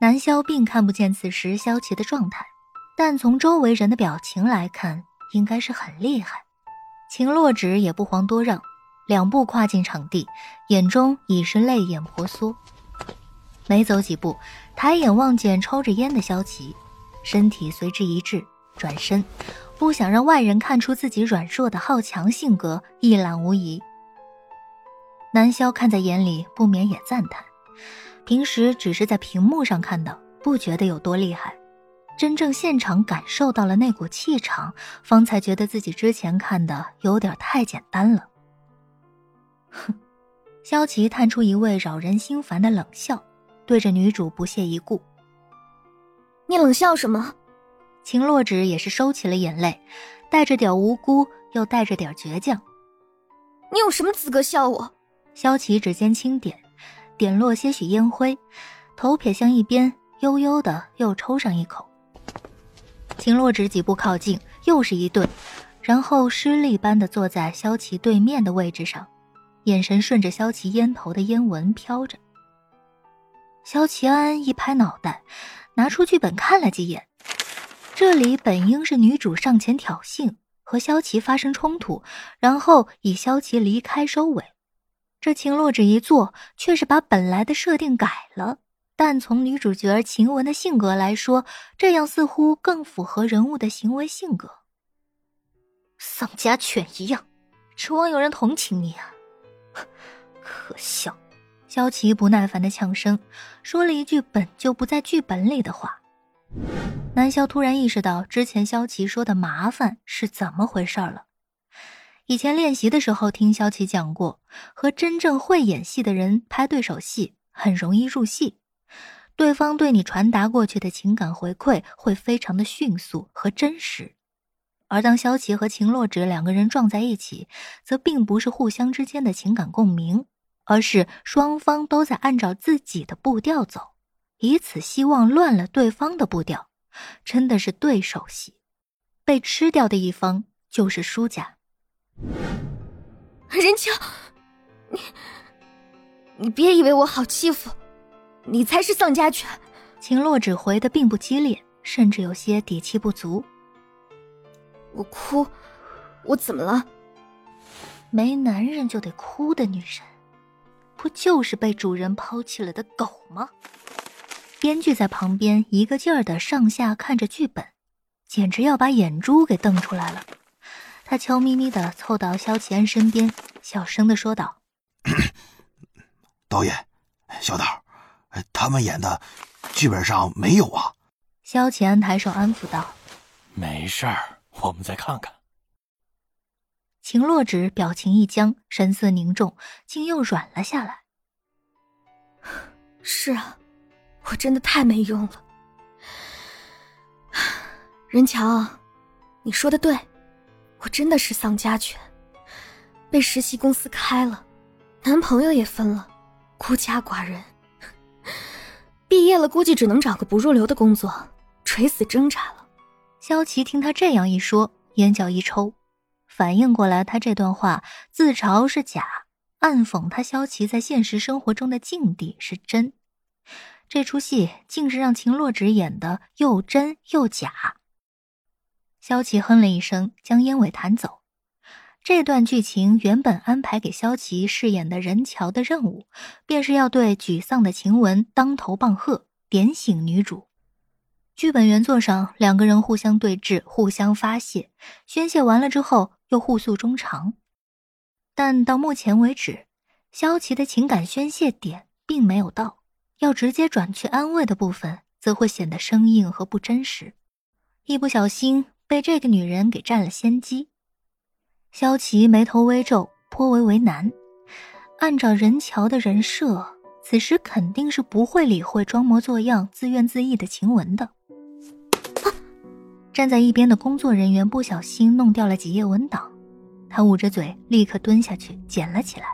南萧并看不见此时萧琪的状态，但从周围人的表情来看，应该是很厉害。秦洛芷也不遑多让，两步跨进场地，眼中已是泪眼婆娑。没走几步，抬眼望见抽着烟的萧琪，身体随之一滞，转身，不想让外人看出自己软弱的好强性格，一览无遗。南萧看在眼里，不免也赞叹。平时只是在屏幕上看到，不觉得有多厉害，真正现场感受到了那股气场，方才觉得自己之前看的有点太简单了。哼，萧琪探出一位扰人心烦的冷笑，对着女主不屑一顾：“你冷笑什么？”秦洛芷也是收起了眼泪，带着点无辜，又带着点倔强：“你有什么资格笑我？”萧琪指尖轻点。点落些许烟灰，头撇向一边，悠悠的又抽上一口。秦洛芷几步靠近，又是一顿，然后失力般的坐在萧琪对面的位置上，眼神顺着萧琪烟头的烟纹飘着。萧琪安一拍脑袋，拿出剧本看了几眼，这里本应是女主上前挑衅，和萧琪发生冲突，然后以萧琪离开收尾。这秦洛芷一做，却是把本来的设定改了。但从女主角晴雯的性格来说，这样似乎更符合人物的行为性格。丧家犬一样，指望有人同情你啊！可笑！萧琪不耐烦的呛声，说了一句本就不在剧本里的话。南萧突然意识到之前萧琪说的麻烦是怎么回事了。以前练习的时候，听萧琪讲过，和真正会演戏的人拍对手戏，很容易入戏。对方对你传达过去的情感回馈会非常的迅速和真实。而当萧琪和秦洛芷两个人撞在一起，则并不是互相之间的情感共鸣，而是双方都在按照自己的步调走，以此希望乱了对方的步调。真的是对手戏，被吃掉的一方就是输家。任乔，你你别以为我好欺负，你才是丧家犬。秦洛只回的并不激烈，甚至有些底气不足。我哭，我怎么了？没男人就得哭的女人，不就是被主人抛弃了的狗吗？编剧在旁边一个劲儿的上下看着剧本，简直要把眼珠给瞪出来了。他悄咪咪的凑到萧齐安身边，小声的说道：“导演，小导，他们演的剧本上没有啊。”萧齐安抬手安抚道：“没事儿，我们再看看。”秦洛芷表情一僵，神色凝重，竟又软了下来。是啊，我真的太没用了。任乔，你说的对。我真的是丧家犬，被实习公司开了，男朋友也分了，孤家寡人。毕业了，估计只能找个不入流的工作，垂死挣扎了。萧琪听他这样一说，眼角一抽，反应过来，他这段话自嘲是假，暗讽他萧琪在现实生活中的境地是真。这出戏竟是让秦洛芷演的又真又假。萧琪哼了一声，将烟尾弹走。这段剧情原本安排给萧琪饰演的任乔的任务，便是要对沮丧的晴雯当头棒喝，点醒女主。剧本原作上，两个人互相对峙，互相发泄，宣泄完了之后又互诉衷肠。但到目前为止，萧琪的情感宣泄点并没有到，要直接转去安慰的部分，则会显得生硬和不真实。一不小心。被这个女人给占了先机，萧琪眉头微皱，颇为为难。按照任乔的人设，此时肯定是不会理会装模作样、自怨自艾的晴雯的。站在一边的工作人员不小心弄掉了几页文档，他捂着嘴，立刻蹲下去捡了起来。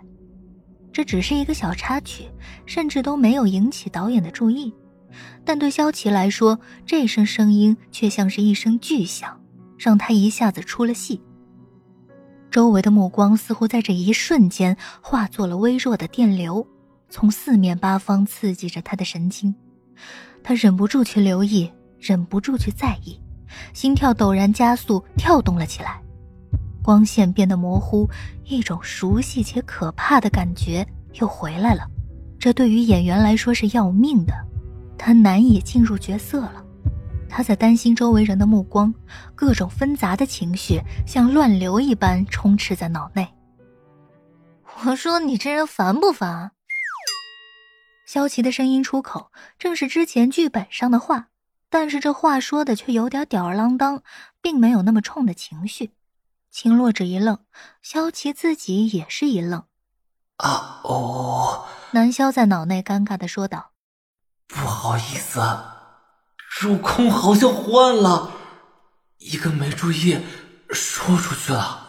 这只是一个小插曲，甚至都没有引起导演的注意，但对萧琪来说，这声声音却像是一声巨响。让他一下子出了戏。周围的目光似乎在这一瞬间化作了微弱的电流，从四面八方刺激着他的神经。他忍不住去留意，忍不住去在意，心跳陡然加速，跳动了起来。光线变得模糊，一种熟悉且可怕的感觉又回来了。这对于演员来说是要命的，他难以进入角色了。他在担心周围人的目光，各种纷杂的情绪像乱流一般充斥在脑内。我说你这人烦不烦？萧琪的声音出口，正是之前剧本上的话，但是这话说的却有点吊儿郎当，并没有那么冲的情绪。秦洛只一愣，萧琪自己也是一愣。啊哦！南萧在脑内尴尬的说道：“不好意思，入空好像换了，一个没注意说出去了。”